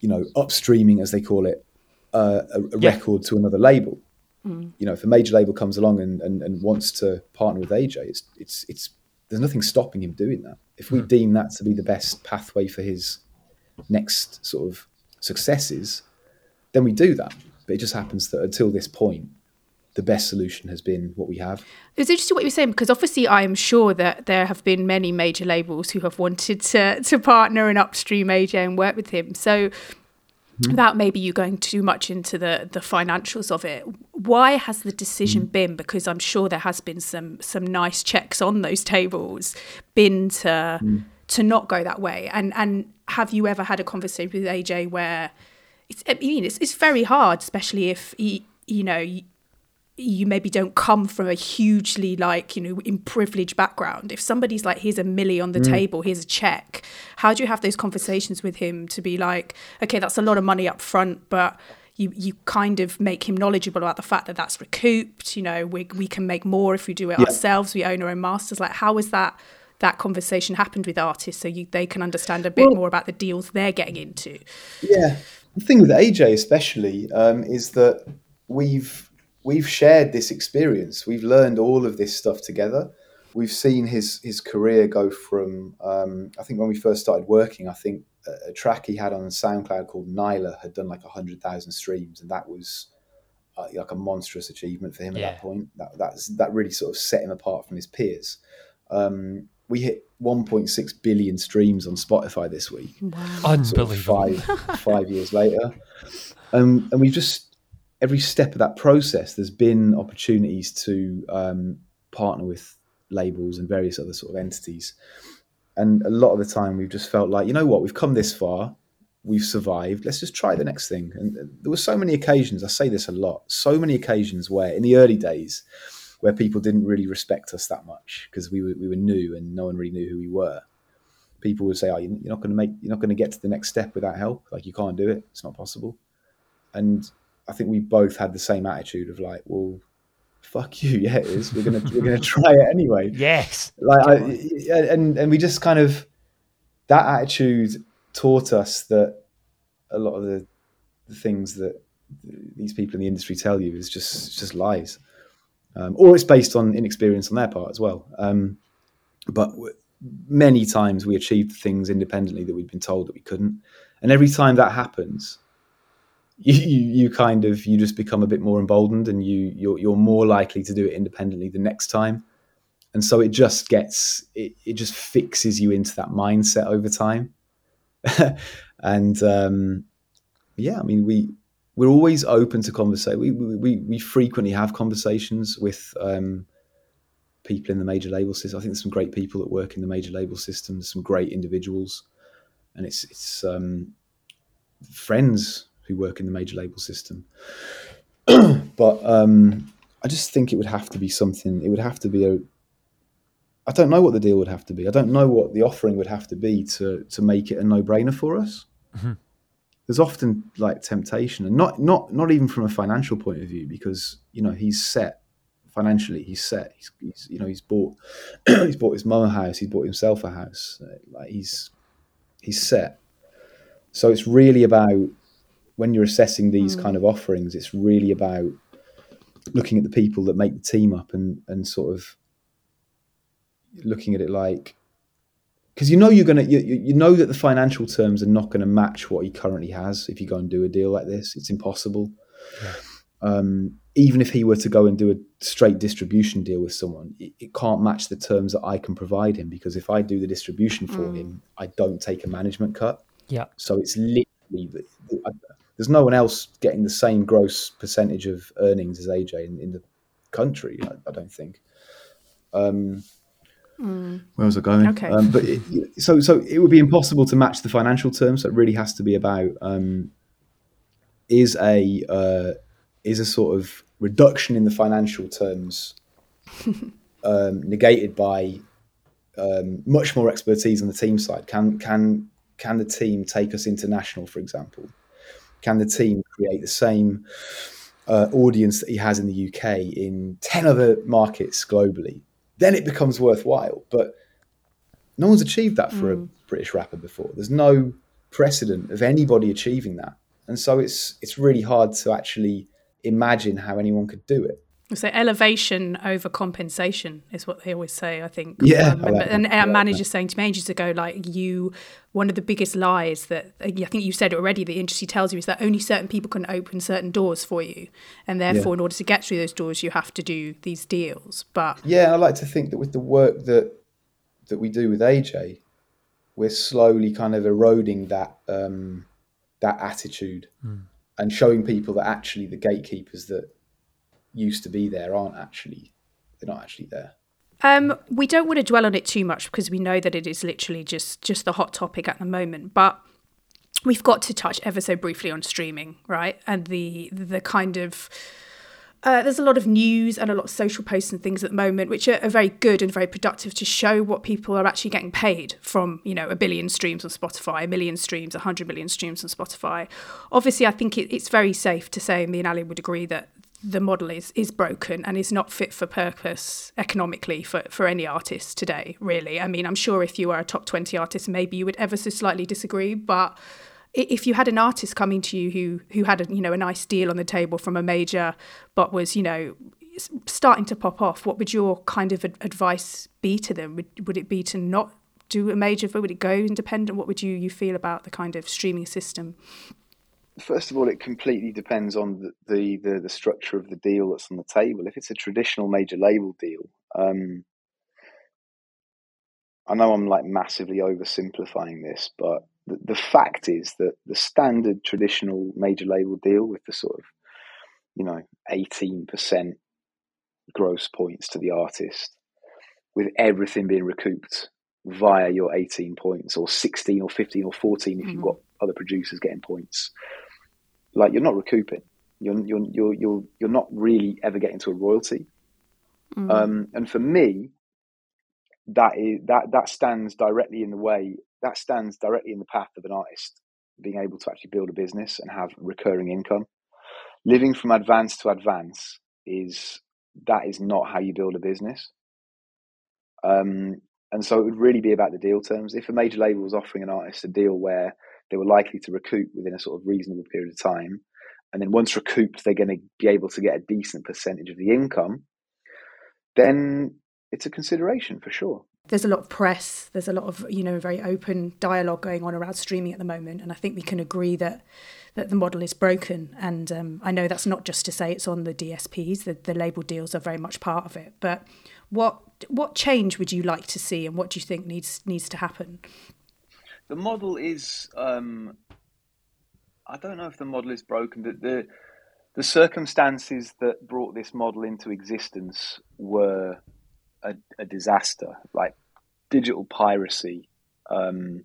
you know upstreaming as they call it uh, a, a yeah. record to another label mm. you know if a major label comes along and, and, and, wants to partner with aj it's it's it's there's nothing stopping him doing that if we mm. deem that to be the best pathway for his next sort of successes then we do that but it just happens that until this point, the best solution has been what we have. It's interesting what you're saying because obviously I am sure that there have been many major labels who have wanted to to partner and upstream AJ and work with him. So mm-hmm. without maybe you going too much into the the financials of it, why has the decision mm-hmm. been? Because I'm sure there has been some some nice checks on those tables, been to mm-hmm. to not go that way. And and have you ever had a conversation with AJ where it's I mean it's, it's very hard, especially if you, you know you maybe don't come from a hugely like you know in privileged background if somebody's like here's a milli on the Mm. table here's a check how do you have those conversations with him to be like okay that's a lot of money up front but you you kind of make him knowledgeable about the fact that that's recouped you know we, we can make more if we do it Yeah. ourselves we own our own masters like how has that that conversation happened with artists so you, they can understand a bit Well- more about the deals they're getting into Yeah, the thing with AJ especially um, is that we've we've shared this experience. We've learned all of this stuff together. We've seen his his career go from. Um, I think when we first started working, I think a, a track he had on SoundCloud called Nyla had done like hundred thousand streams, and that was uh, like a monstrous achievement for him at that point. That that's that really sort of set him apart from his peers. Um, we hit 1.6 billion streams on Spotify this week sort of Unbelievable. five five years later. Um, and we've just every step of that process, there's been opportunities to um, partner with labels and various other sort of entities. And a lot of the time, we've just felt like, you know what, we've come this far, we've survived. Let's just try the next thing. And there were so many occasions. I say this a lot. So many occasions where, in the early days, where people didn't really respect us that much because we were we were new and no one really knew who we were people would say, "Oh, you're not going to make, you're not going to get to the next step without help. Like you can't do it. It's not possible." And I think we both had the same attitude of like, "Well, fuck you. Yeah, it is. We're gonna we're gonna try it anyway." Yes. Like, I, and and we just kind of that attitude taught us that a lot of the, the things that these people in the industry tell you is just just lies, um, or it's based on inexperience on their part as well. Um, but w- many times we achieved things independently that we'd been told that we couldn't, and every time that happens, you, you, you kind of you just become a bit more emboldened, and you you're, you're more likely to do it independently the next time, and so it just gets it, it just fixes you into that mindset over time, and um, yeah, I mean we we're always open to conversation. We, we we frequently have conversations with. Um, people in the major label system. I think there's some great people that work in the major label system. Some great individuals, and it's it's um, friends who work in the major label system. but um, I just think it would have to be something. It would have to be a. I don't know what the deal would have to be. I don't know what the offering would have to be to to make it a no brainer for us. There's often like temptation, and not not not even from a financial point of view, because you know he's set financially he's set he's, he's you know he's bought he's bought his mum a house he's bought himself a house like he's he's set. So it's really about when you're assessing these hmm. kind of offerings it's really about looking at the people that make the team up and and sort of looking at it like because you know you're gonna you, you you know that the financial terms are not going to match what he currently has if you go and do a deal like this it's impossible um, even if he were to go and do a straight distribution deal with someone, it, it can't match the terms that I can provide him because if I do the distribution for him, I don't take a management cut. Yeah. So it's literally I, there's no one else getting the same gross percentage of earnings as AJ in, in the country. I, I don't think. Um, Where was I going? Okay. Um, but it, so so it would be impossible to match the financial terms. So it really has to be about um, is a uh, is a sort of reduction in the financial terms um, negated by um, much more expertise on the team side? Can can can the team take us international, for example? Can the team create the same uh, audience that he has in the UK in ten other markets globally? Then it becomes worthwhile. But no one's achieved that for a mm. British rapper before. There's no precedent of anybody achieving that, and so it's it's really hard to actually imagine how anyone could do it. So elevation over compensation is what they always say. I think. Yeah, Um, I and, like and that. our I like manager that. saying to me ages ago, like you, one of the biggest lies that I think you said already. The industry tells you is that only certain people can open certain doors for you, and therefore, in order to get through those doors, you have to do these deals. But Yeah, I like to think that with the work that that we do with AJ, we're slowly kind of eroding that um, that attitude and showing people that actually the gatekeepers that used to be there aren't actually they're not actually there. Um, we don't want to dwell on it too much because we know that it is literally just just the hot topic at the moment. But we've got to touch ever so briefly on streaming, right? And the the kind of uh, there's a lot of news and a lot of social posts and things at the moment, which are, are, very good and very productive to show what people are actually getting paid from, you know, a billion streams on Spotify, a million streams, a hundred million streams on Spotify. Obviously, I think it, it's very safe to say, me and Ali would agree that the model is is broken and is not fit for purpose economically for, for any artist today, really. I mean, I'm sure if you are a top 20 artist, maybe you would ever so slightly disagree, but if you had an artist coming to you who who had a you know a nice deal on the table from a major but was you know starting to pop off what would your kind of advice be to them? Would, would it be to not do a major would it go independent? What would you you feel about the kind of streaming system first of all it completely depends on the the, the, the structure of the deal that's on the table if it's a traditional major label deal um, I know I'm like massively oversimplifying this, but the, the fact is that the standard traditional major label deal with the sort of, you know, 18% gross points to the artist, with everything being recouped via your 18 points or 16 or 15 or 14 if mm-hmm. you've got other producers getting points. Like you're not recouping. You're you're you're you're, you're not really ever getting to a royalty. Mm-hmm. Um, and for me, that is that that stands directly in the way that stands directly in the path of an artist being able to actually build a business and have recurring income. Living from advance to advance is that is not how you build a business. Um, and so it would really be about the deal terms. If a major label was offering an artist a deal where they were likely to recoup within a sort of reasonable period of time, and then once recouped, they're going to be able to get a decent percentage of the income, then it's a consideration for sure. There's a lot of press. There's a lot of you know very open dialogue going on around streaming at the moment. And i think we can agree that that the model is broken. And um, i know that's not just to say it's on the dsps the, the label deals are very much part of it. But what what change would you like to see and what do you think needs needs to happen the model is um, i don't know if the model is broken the, the the circumstances that brought this model into existence were a, a disaster. Like digital piracy, um,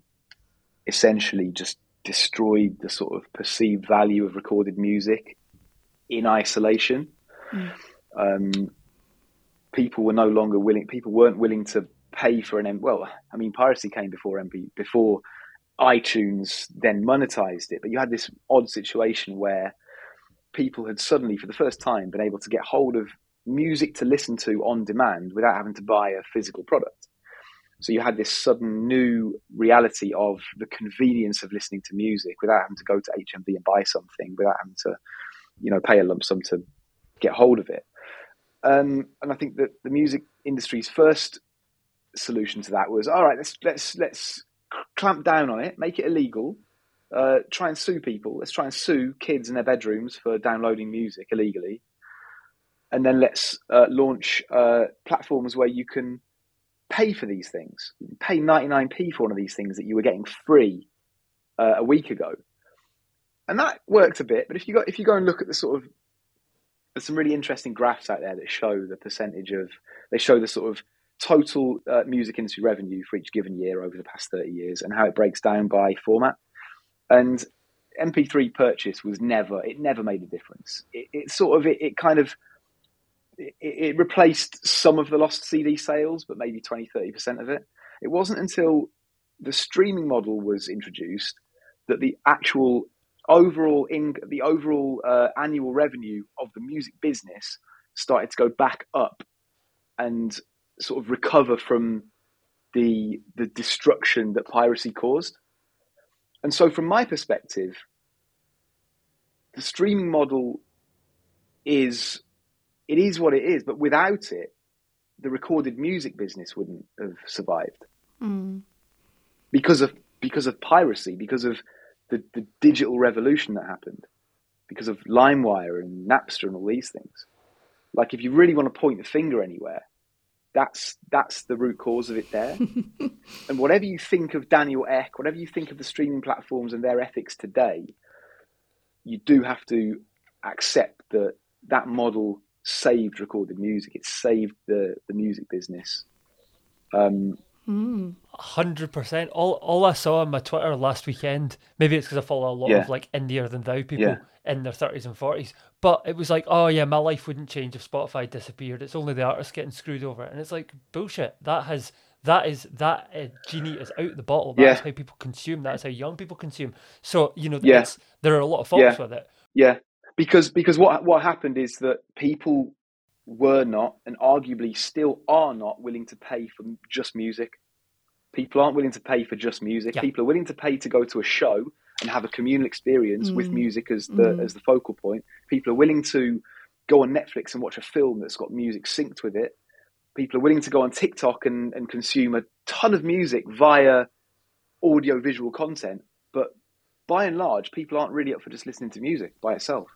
essentially just destroyed the sort of perceived value of recorded music in isolation. Mm. Um, people were no longer willing. People weren't willing to pay for an M. Well, I mean, piracy came before MP before iTunes then monetized it, but you had this odd situation where people had suddenly, for the first time, been able to get hold of music to listen to on demand without having to buy a physical product. So you had this sudden new reality of the convenience of listening to music without having to go to HMV and buy something, without having to, you know, pay a lump sum to get hold of it. Um, and I think that the music industry's first solution to that was, all right, let's let's let's clamp down on it, make it illegal, uh, try and sue people. Let's try and sue kids in their bedrooms for downloading music illegally and then let's uh, launch uh, platforms where you can pay for these things. Pay 99p for one of these things that you were getting free uh, a week ago, and that worked a bit. But if you go if you go and look at the sort of there's some really interesting graphs out there that show the percentage of they show the sort of total uh, music industry revenue for each given year over the past 30 years and how it breaks down by format. And MP3 purchase was never it never made a difference. It, it sort of it, it kind of it, it replaced some of the lost CD sales, but maybe 20, 30% of it. It wasn't until the streaming model was introduced that the actual overall in the overall uh, annual revenue of the music business started to go back up and sort of recover from the the destruction that piracy caused. And so, from my perspective, the streaming model is it is what it is. But without it, the recorded music business wouldn't have survived mm. because of because of piracy, because of the, the digital revolution that happened, because of LimeWire and Napster and all these things. Like, if you really want to point the finger anywhere, that's that's the root cause of it there. and whatever you think of Daniel Ek, whatever you think of the streaming platforms and their ethics today, you do have to accept that that model saved recorded music. It saved the the music business. Um, Hundred percent. All all I saw on my Twitter last weekend, maybe it's because I follow a lot Yeah. of like India than thou people Yeah. in their thirties and forties. But it was like, oh yeah, my life wouldn't change if Spotify disappeared. It's only the artists getting screwed over, and it's like bullshit. That has that is that uh, genie is out of the bottle. That's Yeah. how people consume. That's how young people consume. So you know, Yeah. there are a lot of faults Yeah. with it. Yeah, because because what what happened is that people were not, and arguably still are not, willing to pay for just music. People aren't willing to pay for just music. Yeah. People are willing to pay to go to a show and have a communal experience with Mm. music as the Mm. as the focal point. People are willing to go on Netflix and watch a film that's got music synced with it. People are willing to go on TikTok and, and consume a ton of music via audio visual content. But by and large, people aren't really up for just listening to music by itself.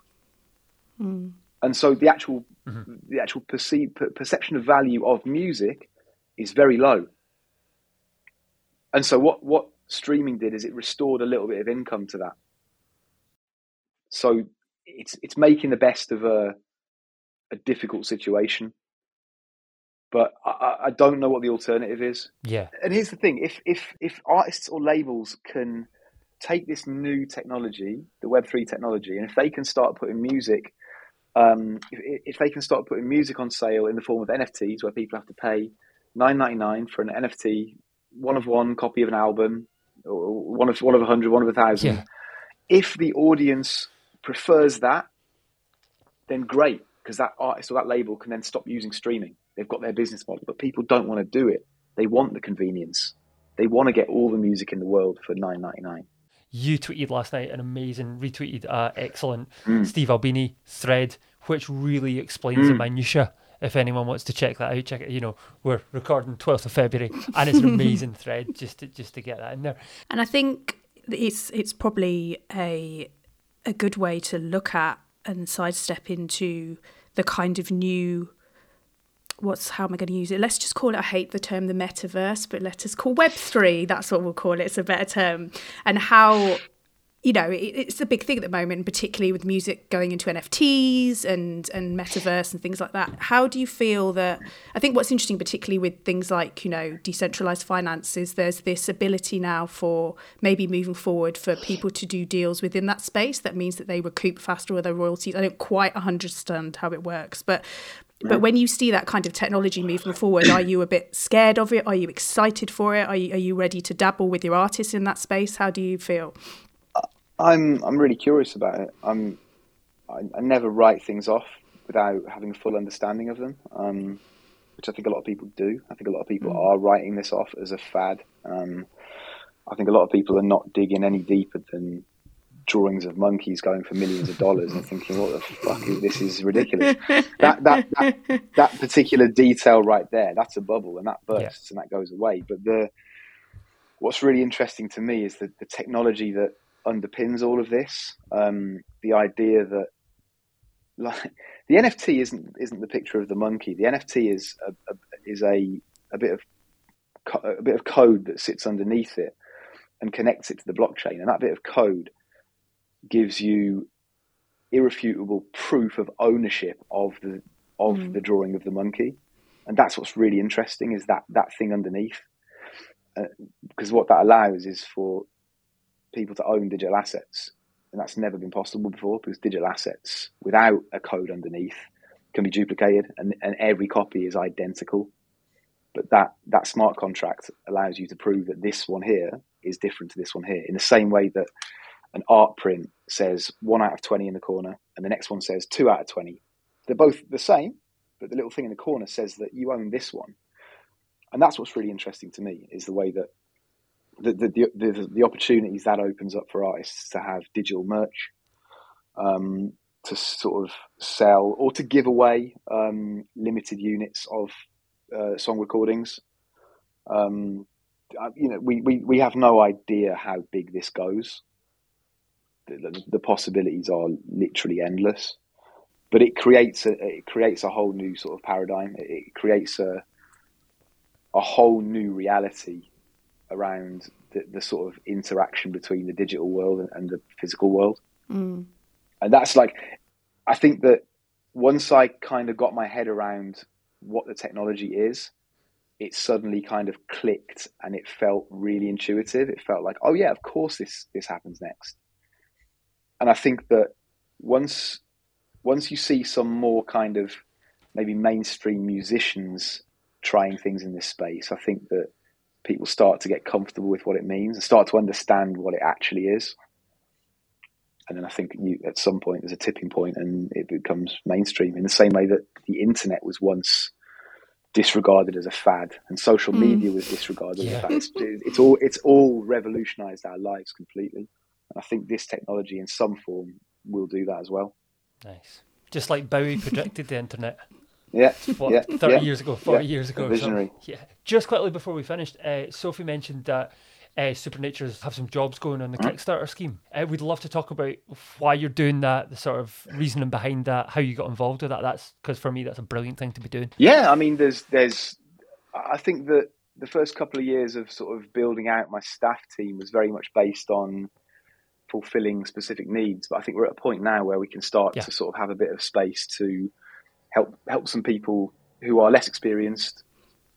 Mm. And so the actual Mhm. the actual perceive, per- perception of value of music is very low. And so what what streaming did is it restored a little bit of income to that. So it's it's making the best of a a difficult situation. But I, I- don't know what the alternative is Yeah, and here's the thing: if if if artists or labels can take this new technology, the Web three technology, and if they can start putting music, um, if, if they can start putting music on sale in the form of NFTs, where people have to pay nine ninety nine for an NFT, one of one copy of an album, one of one of a hundred, one of a thousand. Yeah. If the audience prefers that, then great, because that artist or that label can then stop using streaming. They've got their business model, but people don't want to do it. They want the convenience. They want to get all the music in the world for nine ninety nine. you tweeted last night an amazing retweeted uh, excellent Mm. Steve Albini thread, which really explains the Mm. minutia. If anyone wants to check that out, check it. You know, we're recording twelfth of February, and it's an amazing thread just to just to get that in there. And I think it's it's probably a a good way to look at and sidestep into the kind of new what's how am I going to use it? Let's just call it. I hate the term the metaverse, but let us call Web three. That's what we'll call it. It's a better term. And how you know it, it's a big thing at the moment, particularly with music going into NFTs and and metaverse and things like that. How do you feel that? I think what's interesting, particularly with things like you know decentralized finance, is there's this ability now for maybe moving forward for people to do deals within that space. That means that they recoup faster with their royalties. I don't quite understand how it works, but but when you see that kind of technology moving forward, are you a bit scared of it? Are you excited for it? Are you, are you ready to dabble with your artists in that space? How do you feel? I'm I'm really curious about it. I'm I, I never write things off without having a full understanding of them, um, which I think a lot of people do. I think a lot of people are writing this off as a fad. Um, I think a lot of people are not digging any deeper than drawings of monkeys going for millions of dollars and thinking, "What the fuck this? Is ridiculous." that, that that that particular detail right there, that's a bubble, and that bursts and that goes away. But the what's really interesting to me is that the technology that underpins all of this. Um, the idea that like the NFT isn't isn't the picture of the monkey. The NFT is a, a is a a bit of co- a bit of code that sits underneath it and connects it to the blockchain, and that bit of code gives you irrefutable proof of ownership of the of Mm. the drawing of the monkey, and that's what's really interesting is that that thing underneath, uh, because what that allows is for people to own digital assets, and that's never been possible before because digital assets without a code underneath can be duplicated, and, and every copy is identical. But that that smart contract allows you to prove that this one here is different to this one here, in the same way that an art print says one out of twenty in the corner, and the next one says two out of twenty. They're both the same, but the little thing in the corner says that you own this one, and that's what's really interesting to me is the way that the the, the, the, opportunities that opens up for artists to have digital merch, um, to sort of sell or to give away um, limited units of uh, song recordings. Um, you know, we, we, we have no idea how big this goes. The, the, the possibilities are literally endless, but it creates a it creates a whole new sort of paradigm. It, it creates a a whole new reality around the, the sort of interaction between the digital world and, and the physical world. Mm. And that's like, I think that once I kind of got my head around what the technology is, it suddenly kind of clicked and it felt really intuitive. It felt like, oh yeah, of course this this happens next. And I think that once once you see some more kind of maybe mainstream musicians trying things in this space, I think that people start to get comfortable with what it means and start to understand what it actually is. And then I think you, at some point there's a tipping point and it becomes mainstream in the same way that the internet was once disregarded as a fad and social mm. media was disregarded yeah. as a fad. It's, it's, all it's all revolutionized our lives completely. And I think this technology in some form will do that as well. Nice. Just like Bowie predicted the internet. Yeah, what, yeah, 30 yeah, years ago, 40 yeah, years ago. Visionary. Yeah. Just quickly before we finished, uh, Sophie mentioned that uh, Supernatures have some jobs going on the mm-hmm. Kickstarter scheme. Uh, we'd love to talk about why you're doing that, the sort of reasoning behind that, how you got involved with that. That's because for me, that's a brilliant thing to be doing. Yeah, I mean, there's, there's, I think that the first couple of years of sort of building out my staff team was very much based on fulfilling specific needs. But I think we're at a point now where we can start yeah. to sort of have a bit of space to help help some people who are less experienced,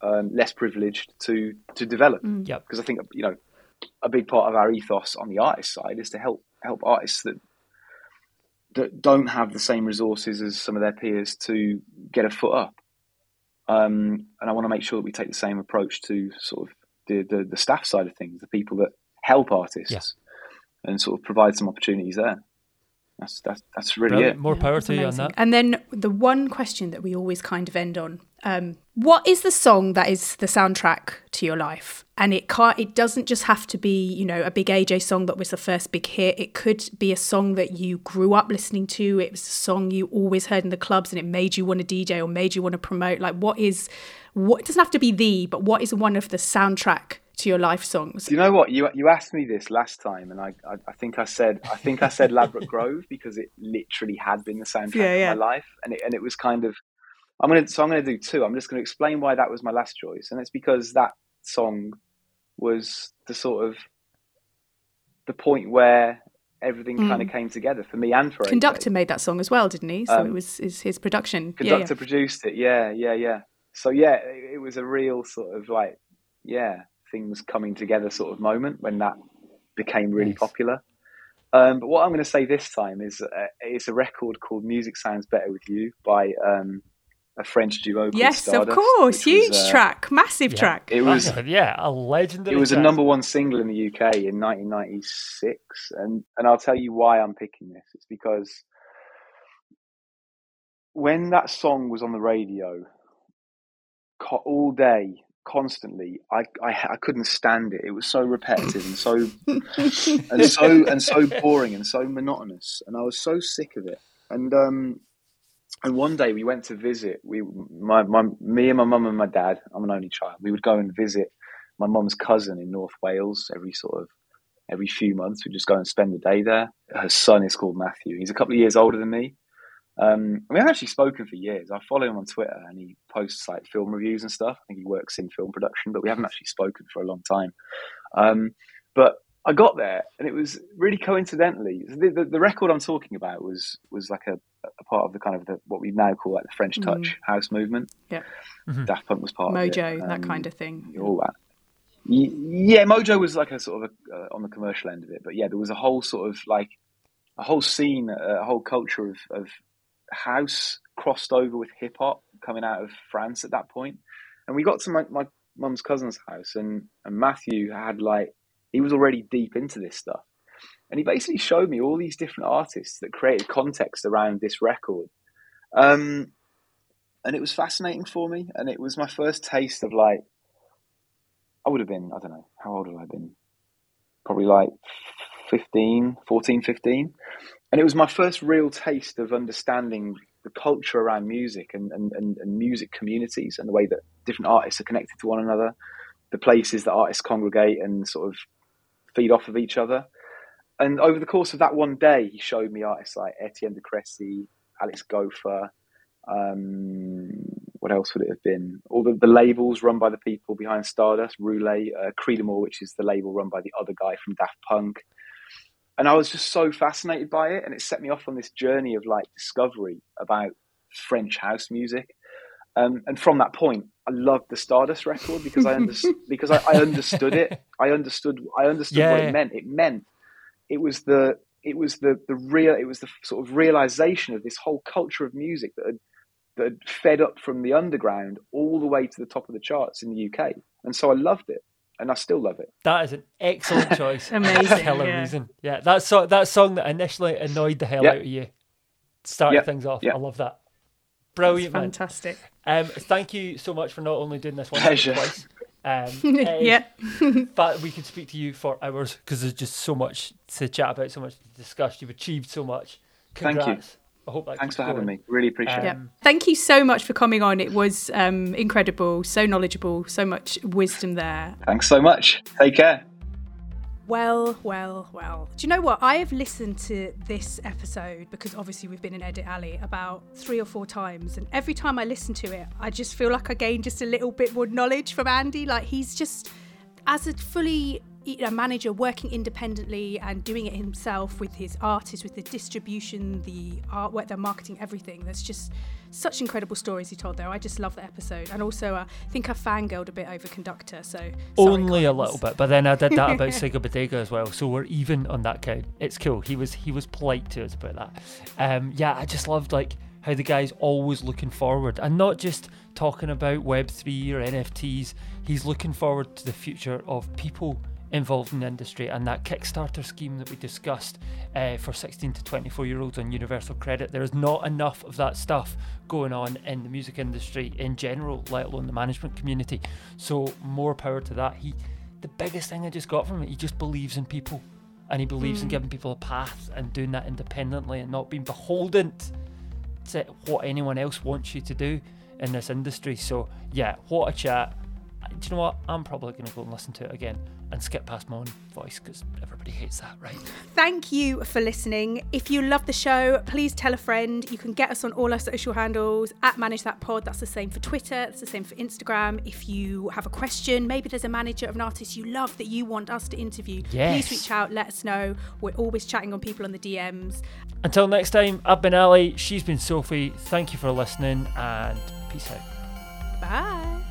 um, less privileged to to develop. Mm. Yeah, because I think you know a big part of our ethos on the artist side is to help help artists that that don't have the same resources as some of their peers to get a foot up. Um, and I want to make sure that we take the same approach to sort of the, the, the staff side of things, the people that help artists, yeah. and sort of provide some opportunities there that's that's that's really Brilliant. it. More power to you on that. And then the one question that we always kind of end on: um, What is the song that is the soundtrack to your life? And it can't. It doesn't just have to be, you know, a big AJ song that was the first big hit. It could be a song that you grew up listening to. It was a song you always heard in the clubs, and it made you want to DJ or made you want to promote. Like, what is? What it doesn't have to be the, but what is one of the soundtrack to your life songs? You know what? You you asked me this last time, and I I, I think I said I think I said Ladbroke Grove because it literally had been the soundtrack yeah, yeah. of my life, and it and it was kind of. I'm gonna so I'm gonna do two. I'm just gonna explain why that was my last choice, and it's because that song was the sort of the point where everything mm. kind of came together for me and for Conducta made that song as well didn't he so um, it was his, his production Conducta yeah, yeah. produced it yeah yeah yeah so yeah it, it, was a real sort of like yeah things coming together sort of moment when that became really nice. popular. Um, but what I'm going to say this time is uh, it's a record called "Music Sounds Better with You" by um, a French duo. Yes, Stardust, of course, huge was, uh, track, massive yeah, track. It was, yeah, a legendary. It was track. a number one single in the UK in 1996, and and I'll tell you why I'm picking this. It's because when that song was on the radio all day constantly. I, I, I couldn't stand it. It was so repetitive and so and so and so boring and so monotonous, and I was so sick of it. And um, and one day we went to visit. We my, my me and my mum and my dad. I'm an only child. We would go and visit my mum's cousin in North Wales every sort of every few months. We'd just go and spend the day there. Her son is called Matthew. He's a couple of years older than me. Um, we haven't actually spoken for years. I follow him on Twitter and he posts like film reviews and stuff. I think he works in film production, but we haven't actually spoken for a long time. Um, but I got there and it was really coincidentally the, the, the, record I'm talking about was was like a, a, part of the kind of the, what we now call like the French Touch mm. house movement. Yeah, mm-hmm. Daft Punk was part Modjo, of it. Um, that kind of thing. All that. Yeah, Modjo was like a sort of a, uh, on the commercial end of it, but yeah, there was a whole sort of like a whole scene, a whole culture of, of house crossed over with hip hop coming out of France at that point. And we got to my, my mum's cousin's house, and, and Matthew had like, he was already deep into this stuff. And he basically showed me all these different artists that created context around this record. Um, and it was fascinating for me. And it was my first taste of like, I would have been, I don't know, how old have I been? Probably like 15, 14, 15 and it was my first real taste of understanding the culture around music and, and, and, and, music communities and the way that different artists are connected to one another, the places that artists congregate and sort of feed off of each other. And over the course of that one day, he showed me artists like Etienne de Crécy, Alex Gopher, um, what else would it have been? All the, the, labels run by the people behind Stardust, Roulé, uh, Crydamoure, which is the label run by the other guy from Daft Punk, and I was just so fascinated by it, and it set me off on this journey of like discovery about French house music. Um, and from that point, I loved the Stardust record because I understood because I, I, understood it. I understood I understood Yeah. what it meant. It meant it was the it was the the real it was the sort of realization of this whole culture of music that had, that had fed up from the underground all the way to the top of the charts in the UK. And so I loved it, and I still love it. That is an excellent choice. Amazing, Killer yeah. reason. Yeah, that song, that song that initially annoyed the hell Yeah. out of you, started Yeah. things off. Yeah. I love that. Brilliant, man. Fantastic. Um, thank you so much for not only doing this one Pleasure. twice. Um, eh, yeah. but we could speak to you for hours because there's just so much to chat about, so much to discuss. You've achieved so much. Thank you. Congrats. I hope that Thanks keeps for having me. Really appreciate Yeah. it. Um, Thank you so much for coming on. It was um, incredible, so knowledgeable, so much wisdom there. Thanks so much. Take care. Well, well, well. Do you know what? I have listened to this episode because obviously we've been in Edit Alley about three or four times, and every time I listen to it, I just feel like I gain just a little bit more knowledge from Andy. Like he's just, as a fully know, manager working independently and doing it himself with his artists, with the distribution, the artwork, the marketing, everything. There's just such incredible stories he told there. I just love the episode, and also uh, I think I fangirled a bit over Conducta. So sorry, only a little bit, but then I did that about Sega Bodega as well, so we're even on that count. It's cool. He was he was polite to us about that. Um, yeah, I just loved like how the guy's always looking forward and not just talking about Web three or NFTs. He's looking forward to the future of people involved in the industry and that Kickstarter scheme that we discussed uh, for 16 to 24 year olds on universal credit. There is not enough of that stuff going on in the music industry in general, let alone the management community. So more power to that. He, the biggest thing I just got from it, he just believes in people, and he believes in giving people a path and doing that independently and not being beholden to what anyone else wants you to do in this industry. So yeah, what a chat. Do you know what? I'm probably going to go and listen to it again and skip past my own voice because everybody hates that, right? Thank you for listening. If you love the show, please tell a friend. You can get us on all our social handles at Manage That Pod. That's the same for Twitter, that's the same for Instagram. If you have a question, maybe there's a manager of an artist you love that you want us to interview, Yes. please reach out, let us know. We're always chatting on people on the DMs. Until next time, I've been Ali, she's been Sophie. Thank you for listening and peace out. Bye.